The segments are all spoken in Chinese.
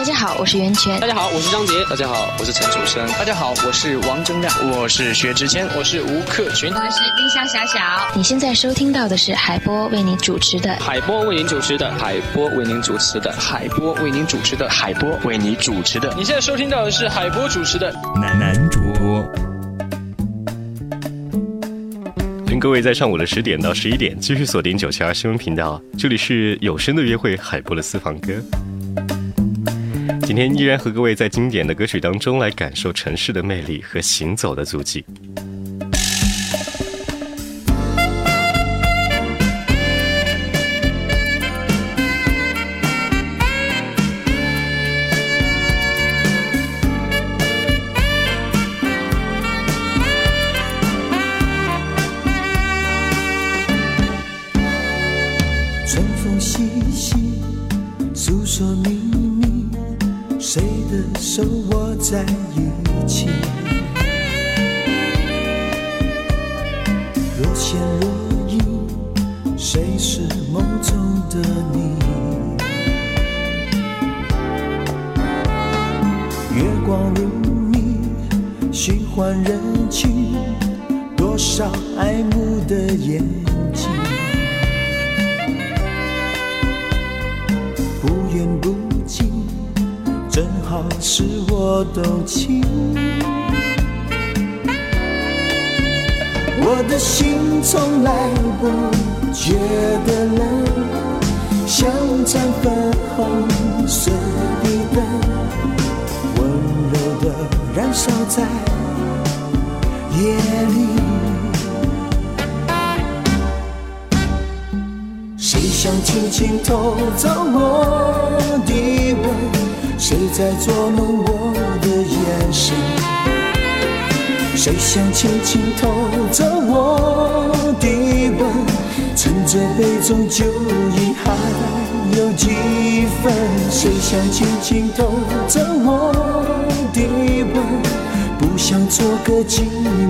大家好，我是袁泉。大家好，我是张杰。大家好，我是陈楚生。大家好，我是王铮亮。我是薛之谦。我是吴克群。我是丁香小小。你现在收听到的是海波为您主持的海波为您主持的海波为您主持的海波为您主持的海波为您主持的。你现在收听到的是海波主持的男男主播。请各位在上午的十点到十一点继续锁定九七二新闻频道，这里是有声的约会海波的私房歌。今天依然和各位在经典的歌曲当中来感受城市的魅力和行走的足迹。虚幻人群，多少爱慕的眼睛。不远不近，正好是我动情。我的心从来不觉得冷，像盏粉红色的灯，温柔的燃烧在夜里。谁想轻轻偷走我的吻？谁在捉弄我的眼神？谁想轻轻偷走我的吻？趁着杯中酒意还有几分？谁想轻轻偷走我的吻？不想做个寂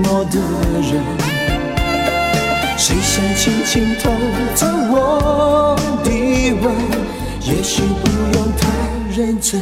寞的人。谁想轻轻偷走我的吻？也许不用太认真。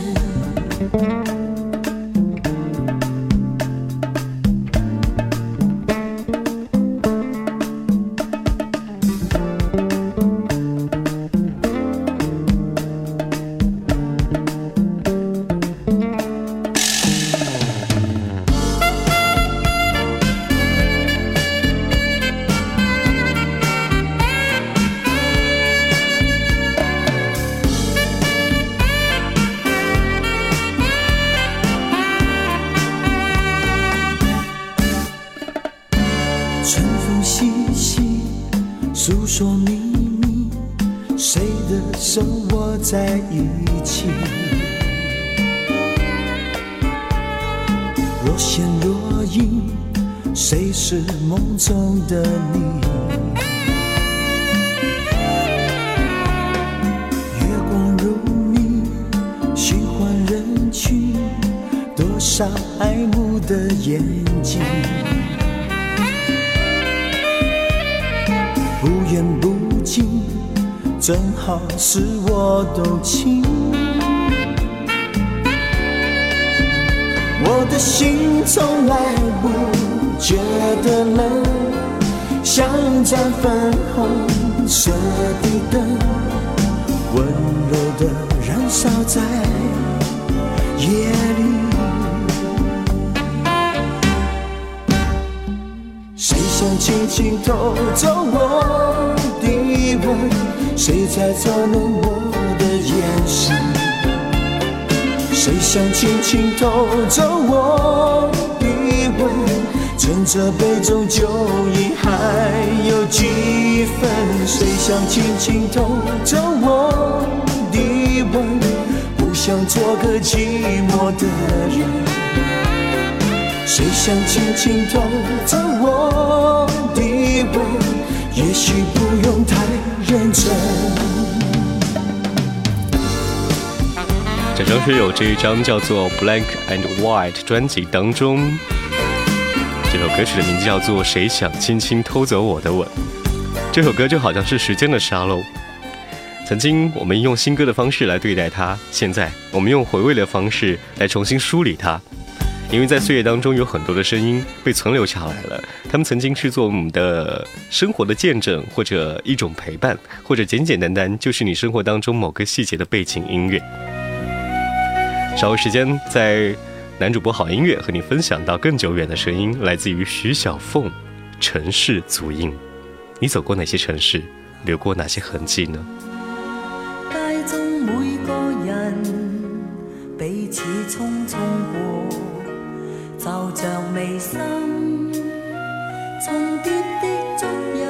正好是我动情。我的心从来不觉得冷，像盏粉红色的灯，温柔的燃烧在夜里。谁想轻轻偷走我的吻？谁在捉弄我的眼神？谁想轻轻偷走我的吻？趁着杯中酒意还有几分？谁想轻轻偷走我的吻？不想做个寂寞的人。谁想轻轻偷走我的吻？也许不用太认真。在张学友这一张叫做《Blank and White》专辑当中，这首歌曲的名字叫做《谁想轻轻偷走我的吻》。这首歌就好像是时间的沙漏，曾经我们用新歌的方式来对待它，现在我们用回味的方式来重新梳理它。因为在岁月当中有很多的声音被存留下来了，他们曾经是做我们的生活的见证，或者一种陪伴，或者简简单单就是你生活当中某个细节的背景音乐。稍后时间，在男主播好音乐和你分享到更久远的声音，来自于徐小凤，《城市足印》。你走过哪些城市，留过哪些痕迹呢？街中每个人彼此匆匆。就像眉心重叠的足印，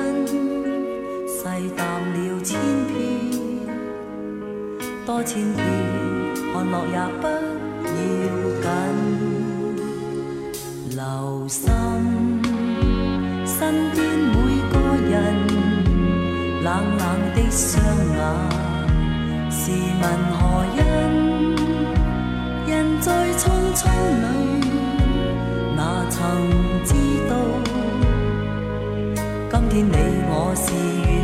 细淡了千遍，多千遍，看落也不要紧。留心身边每个人，冷冷的双眼，是问何因？人在匆天你我是缘。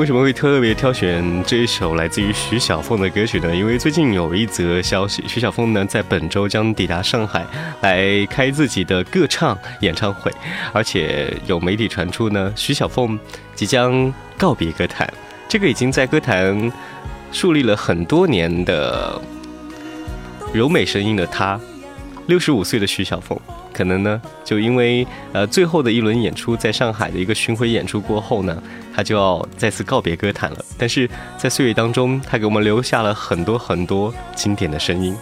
为什么会特别挑选这一首来自于徐小凤的歌曲呢？因为最近有一则消息，徐小凤呢在本周将抵达上海来开自己的歌唱演唱会，而且有媒体传出呢，徐小凤即将告别歌坛。这个已经在歌坛树立了很多年的柔美声音的她，六十五岁的徐小凤，可能呢，就因为呃最后的一轮演出，在上海的一个巡回演出过后呢，他就要再次告别歌坛了。但是在岁月当中，他给我们留下了很多很多经典的声音。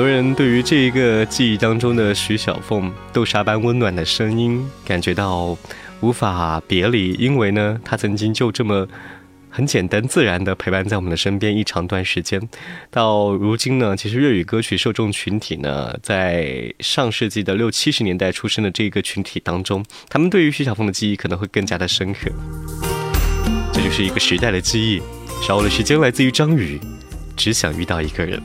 很多人对于这一个记忆当中的徐小凤豆沙般温暖的声音，感觉到无法别离，因为呢，她曾经就这么很简单自然的陪伴在我们的身边一长段时间。到如今呢，其实粤语歌曲受众群体呢，在上世纪的六七十年代出生的這個群体当中，他们对于徐小凤的记忆可能会更加的深刻。这就是一个时代的记忆。稍後的时间来自于张宇，只想遇到一个人。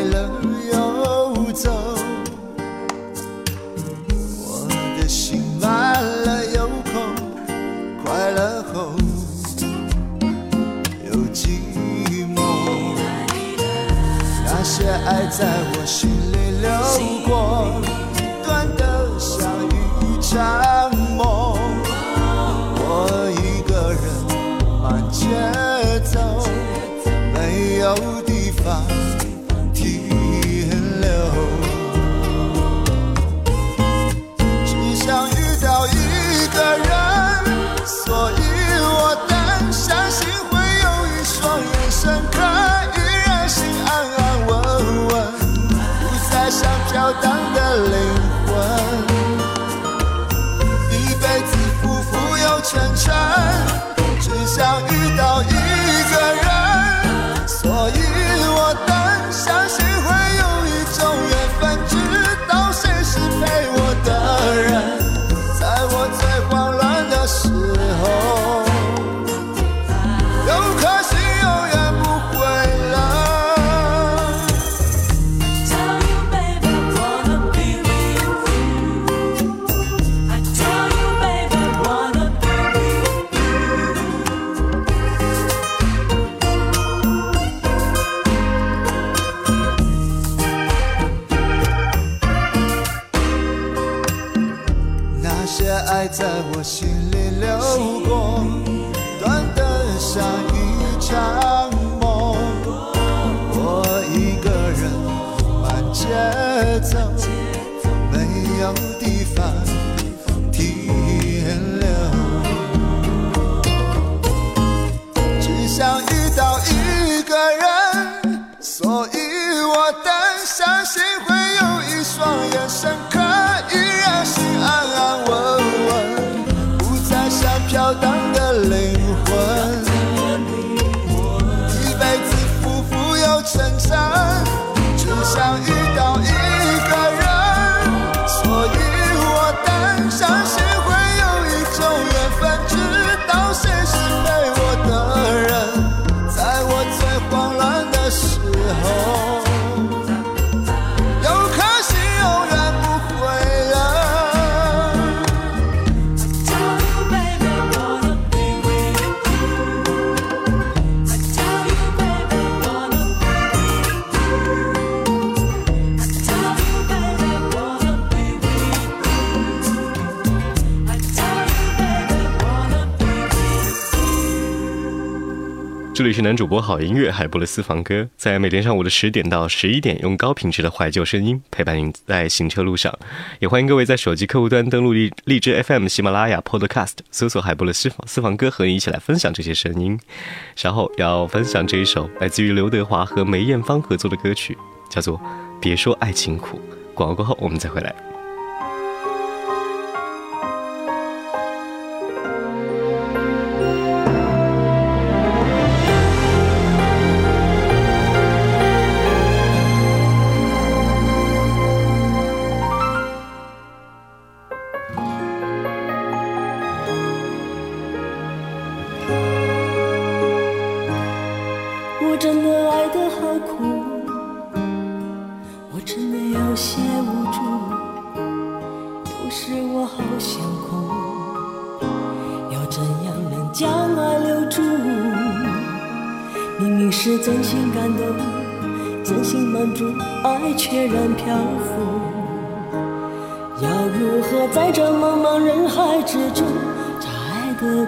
来了又走。我的心满了又空，快乐后又寂寞。那些爱在我心里流过，短的像一场梦。我一个人慢节奏，没有地方节奏，没有地方男主播好音乐海波的私房歌，在每天上午的十点到十一点，用高品质的怀旧声音陪伴您在行车路上。也欢迎各位在手机客户端登录荔荔枝 FM、喜马拉雅 Podcast，搜索海波的私房私房歌，和你一起来分享这些声音。稍后要分享这一首来自于刘德华和梅艳芳合作的歌曲，叫做《别说爱情苦》。广告过后我们再回来。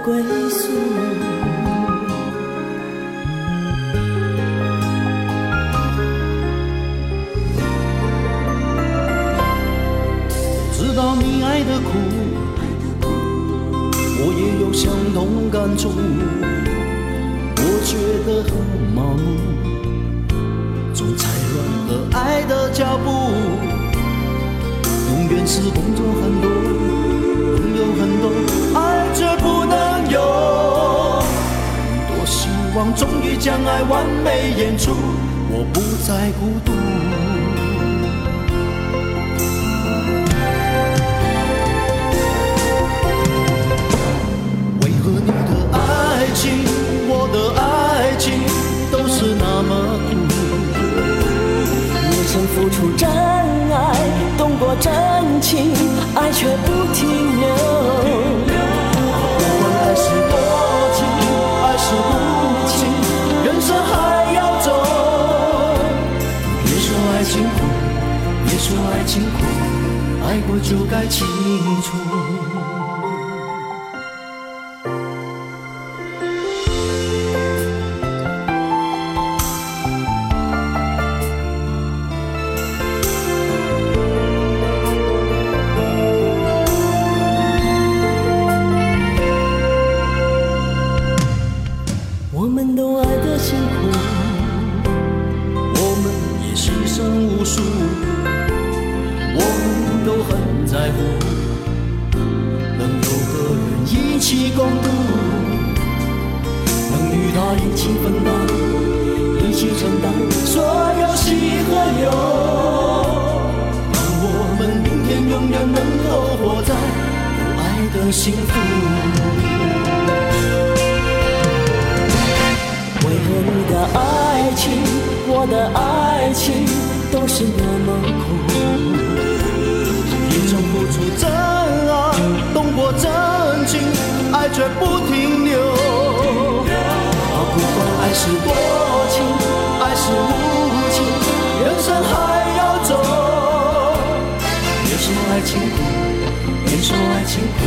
归宿？知道你爱的苦，我也有相同感触。终于将爱完美演出，我不再孤独。为何你的爱情，我的爱情都是那么苦？你曾付出真爱，动过真情，爱却不停留。爱过就该清楚。说爱情苦，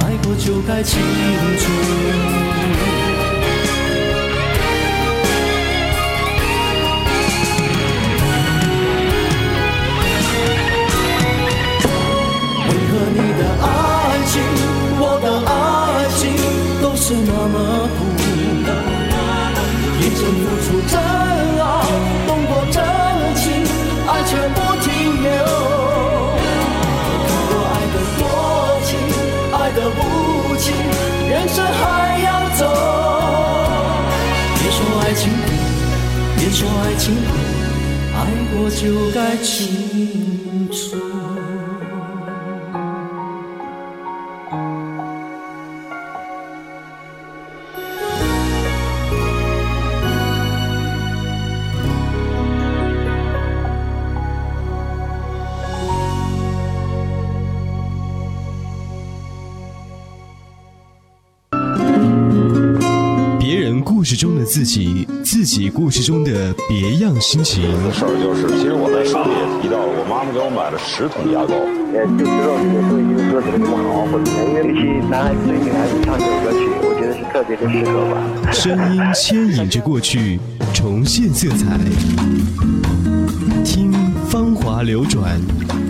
爱过就该清楚。人生还要走。别说爱情苦，别说爱情苦，爱过就该清自己故事中的别样心情。事儿就是，其实我在书里也提到了，我妈妈给我买了十桶牙膏。也，就知道这个说一个歌怎么这么好，或者因为尤其男孩子对女孩子唱这首歌曲，我觉得是特别的适合吧。声音牵引着过去，重现色彩。听芳华流转，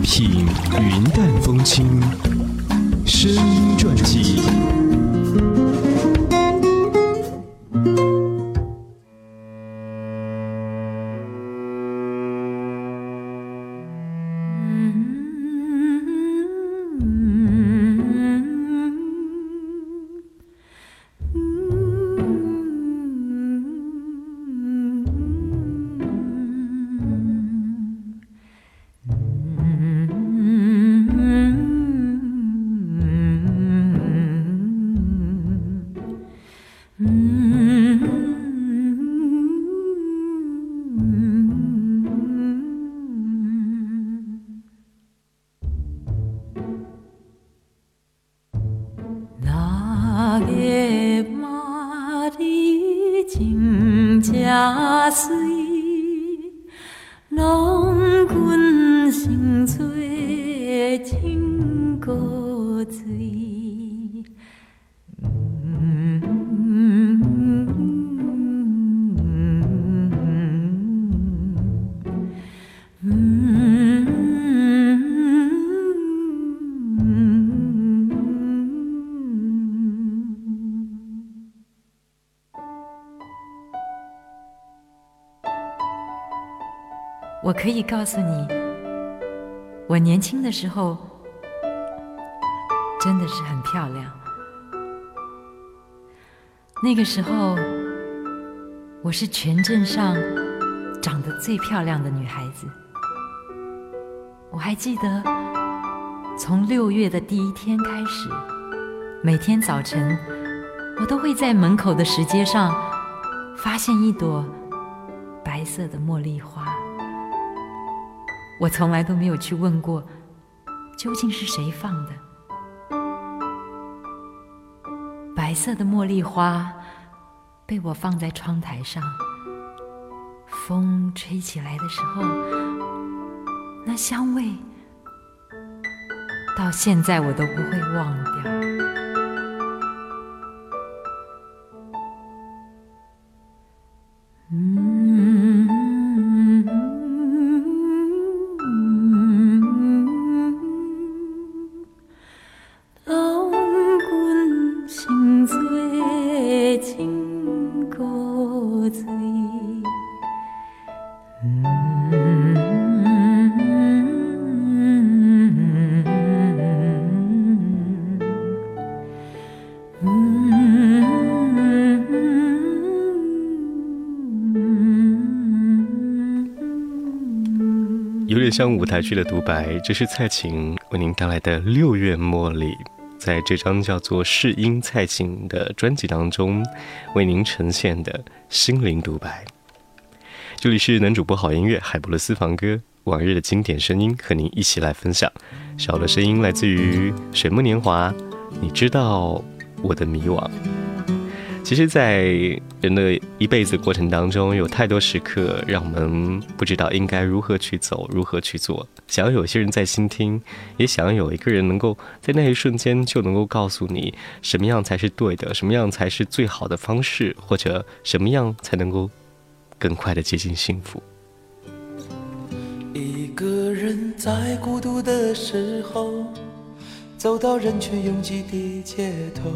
品云淡风轻。声音传记。No 告诉你，我年轻的时候真的是很漂亮。那个时候，我是全镇上长得最漂亮的女孩子。我还记得，从六月的第一天开始，每天早晨，我都会在门口的石阶上发现一朵白色的茉莉花。我从来都没有去问过，究竟是谁放的。白色的茉莉花被我放在窗台上，风吹起来的时候，那香味到现在我都不会忘掉。像舞台剧的独白。这是蔡琴为您带来的《六月茉莉》，在这张叫做《试音蔡琴》的专辑当中，为您呈现的心灵独白。这里是男主播好音乐海波的私房歌，往日的经典声音和您一起来分享。小的声音来自于水木年华，你知道我的迷惘。其实，在人的一辈子过程当中，有太多时刻让我们不知道应该如何去走，如何去做。想要有些人在倾听，也想要有一个人能够在那一瞬间就能够告诉你什么样才是对的，什么样才是最好的方式，或者什么样才能够更快的接近幸福。一个人在孤独的时候，走到人群拥挤的街头。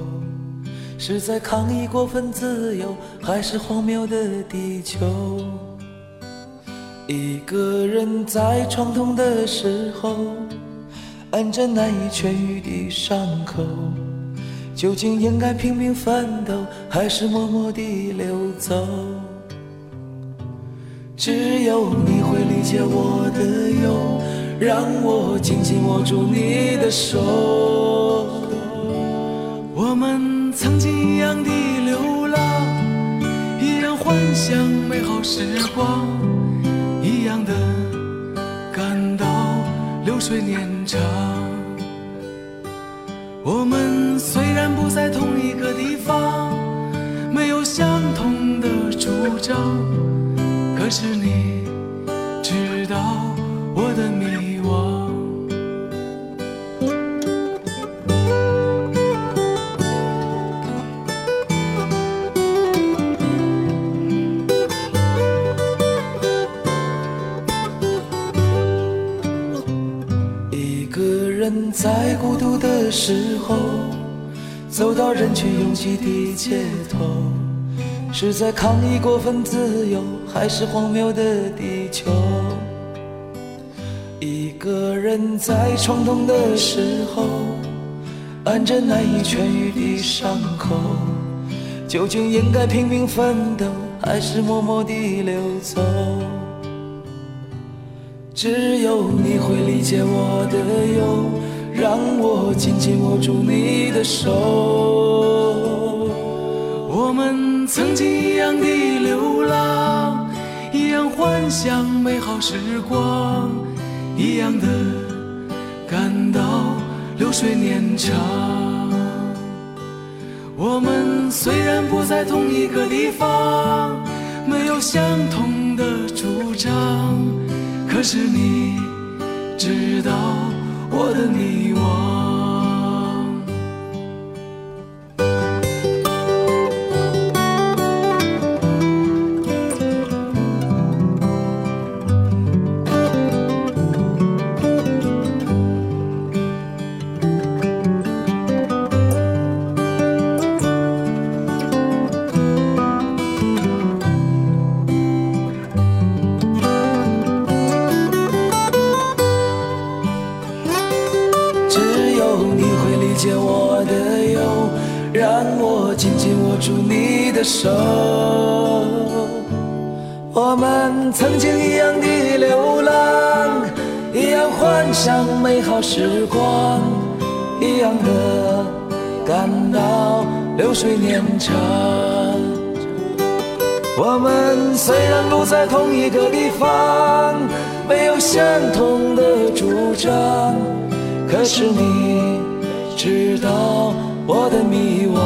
是在抗议过分自由，还是荒谬的地球？一个人在创痛的时候，按着难以痊愈的伤口，究竟应该拼命奋斗，还是默默地流走？只有你会理解我的忧，让我紧紧握住你的手。我们。曾经一样的流浪，一样幻想美好时光，一样的感到流水年长。我们虽然走到人群拥挤的街头，是在抗议过分自由，还是荒谬的地球？一个人在创痛的时候，按着难以痊愈的伤口，究竟应该拼命奋斗，还是默默地流走？只有你会理解我的忧。让我紧紧握住你的手，我们曾经一样的流浪，一样幻想美好时光，一样的感到流水年长。我们虽然不在同一个地方，没有相同的主张，可是你知道。我的迷惘。一个地方，没有相同的主张，可是你知道我的迷惘。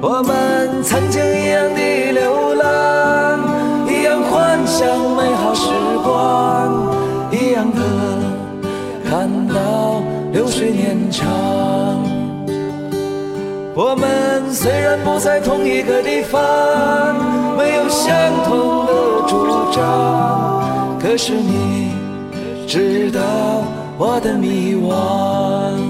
我们曾经一样的流浪，我们虽然不在同一个地方，没有相同的主张，可是你知道我的迷惘。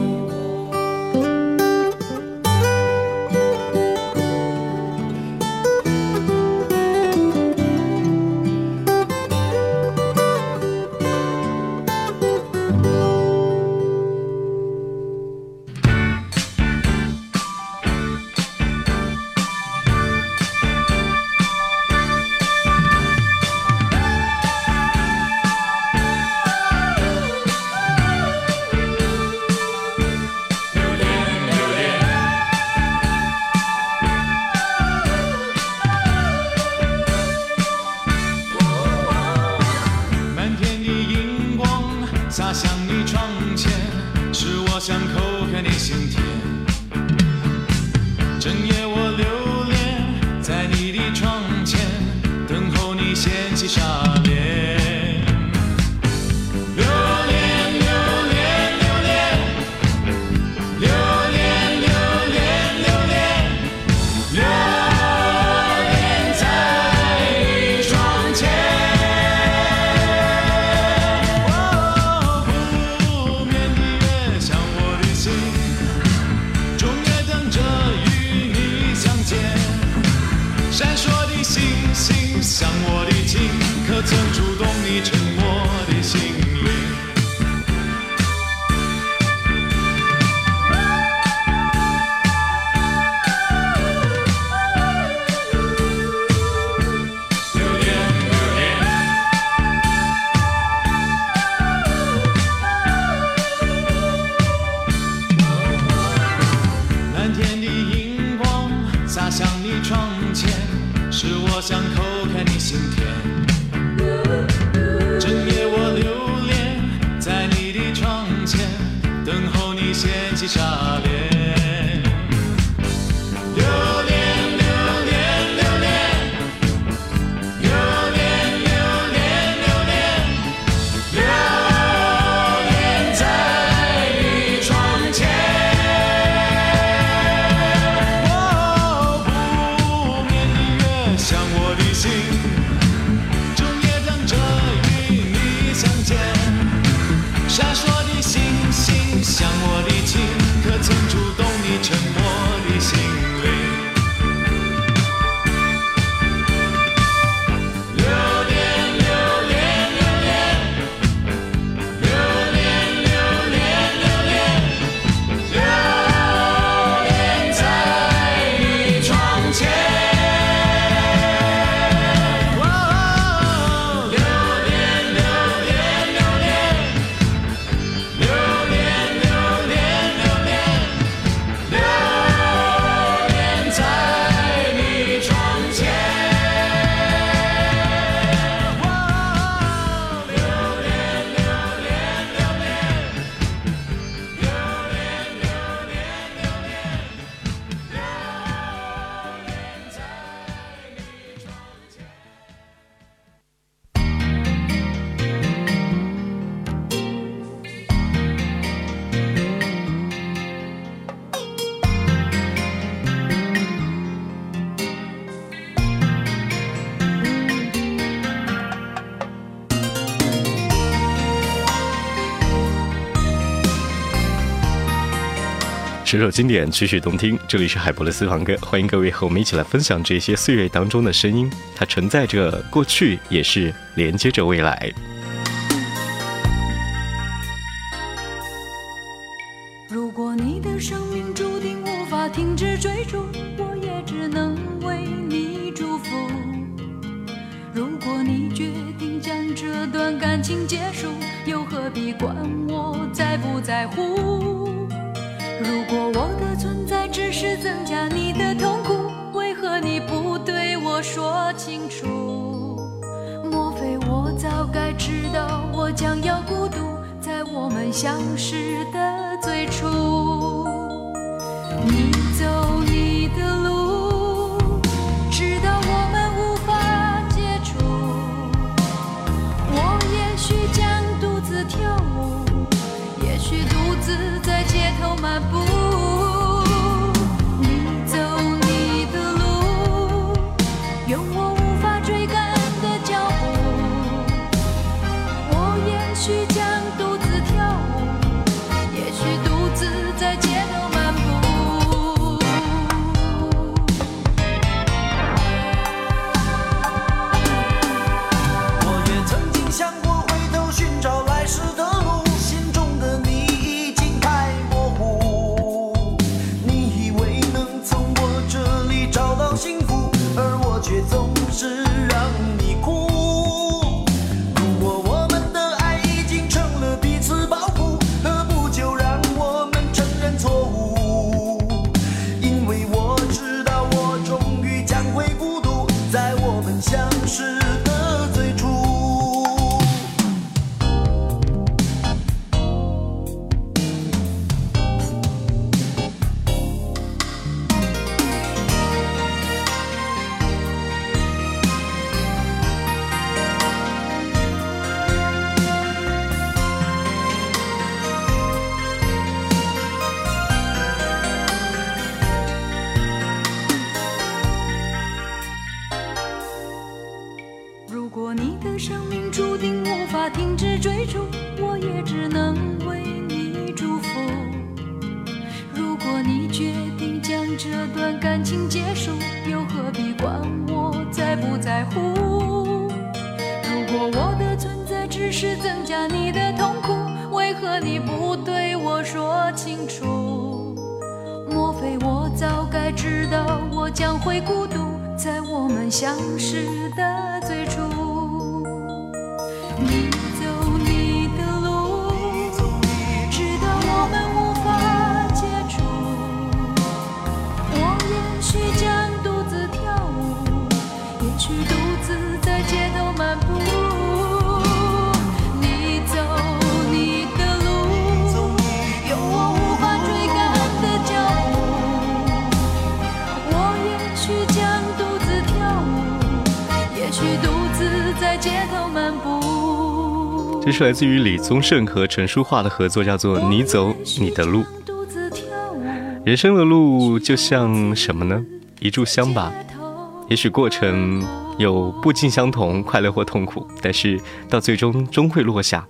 是我想扣开你心田整夜我留恋在你的窗前等候你掀起沙首首经典，曲曲动听。这里是海博的私房歌，欢迎各位和我们一起来分享这些岁月当中的声音。它承载着过去，也是连接着未来。如果我的存在只是增加你的痛苦为何你不对我说清楚？莫非我早该知道我将要孤独在我们相识的最初？马步这是来自于李宗盛和陈淑桦的合作，叫做《你走你的路》。人生的路就像什么呢？一炷香吧。也许过程有不尽相同，快乐或痛苦，但是到最终终会落下。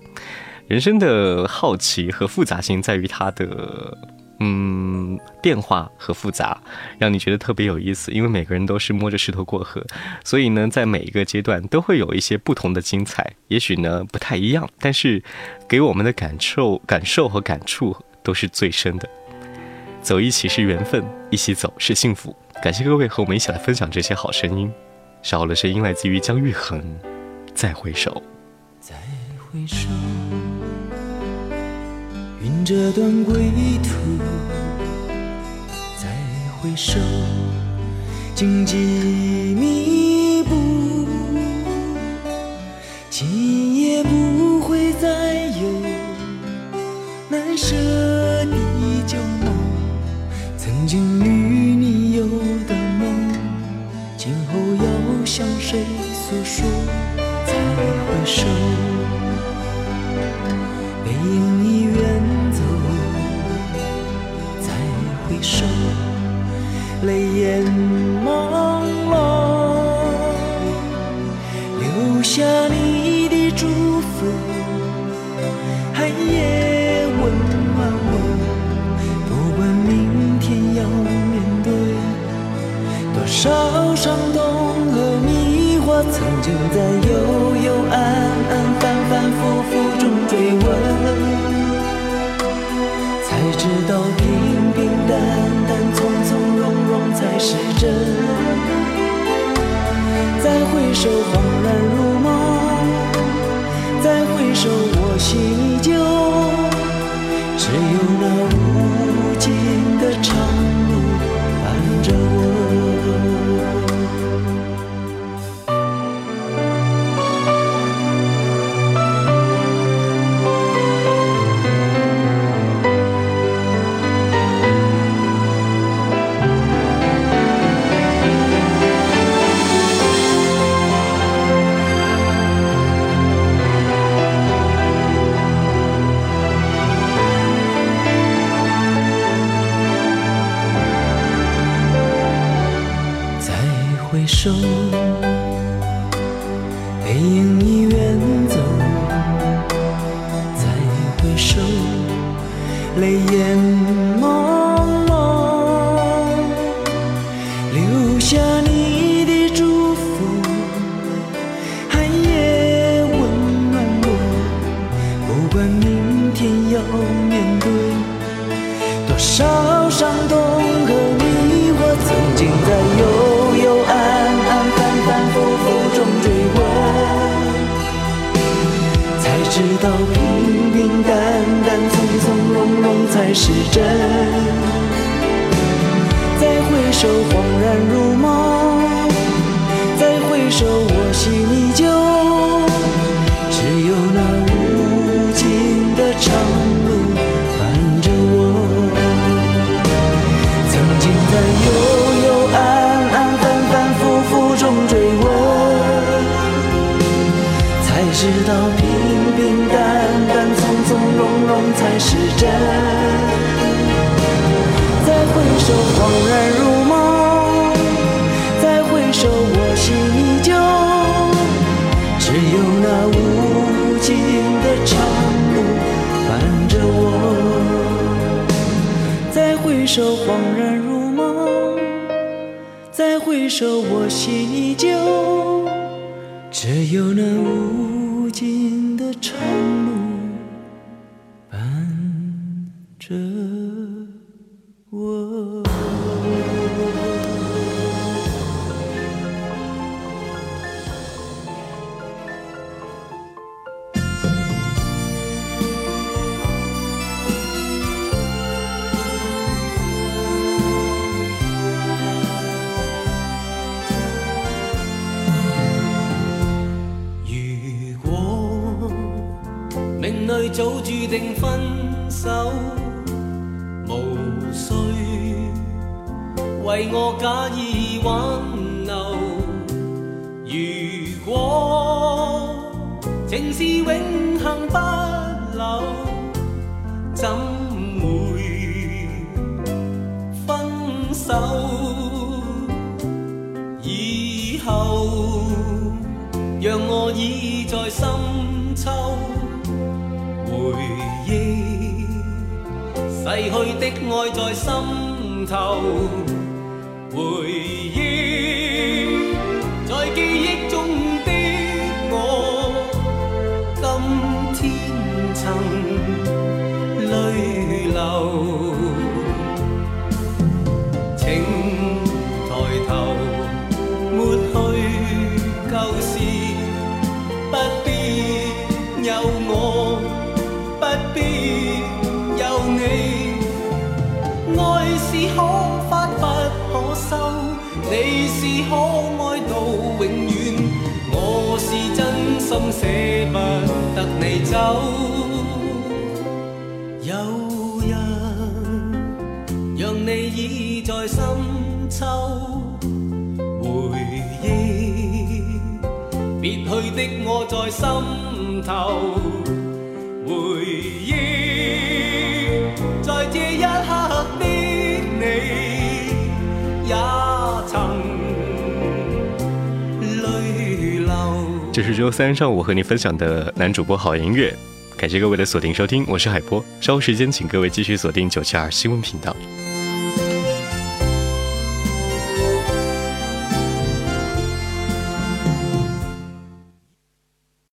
人生的好奇和复杂性在于它的。嗯，变化和复杂，让你觉得特别有意思。因为每个人都是摸着石头过河，所以呢，在每一个阶段都会有一些不同的精彩。也许呢不太一样，但是给我们的感受、感受和感触都是最深的。走一起是缘分，一起走是幸福。感谢各位和我们一起来分享这些好声音。少了声音来自于姜育恒，再回首，再回首。云这段归途，再回首，荆棘密布，今夜不会再有难舍的旧梦。曾经与你有的梦，今后要向谁诉说？再回首，手，泪眼朦胧，留下你的祝福，寒夜温暖我。不管明天要面对多少伤痛和迷惑，曾经在幽幽暗暗、反反复复中追问，才知道。回首，恍然如梦；再回首，我心依旧。只有那无尽的长路伴着我。是真。再回首，恍然如梦；首，恍然如梦；再回首，我心依旧。只有那无尽的长路。着我。定分手。无需为我假意挽留，如果情是永恒不朽，怎会分手？以后让我倚在深逝去的爱在心头走。有人让你倚在深秋回忆别去的我在心头这是周三上午和你分享的男主播好音乐，感谢各位的锁定收听，我是海波，稍后时间请各位继续锁定九七二新闻频道。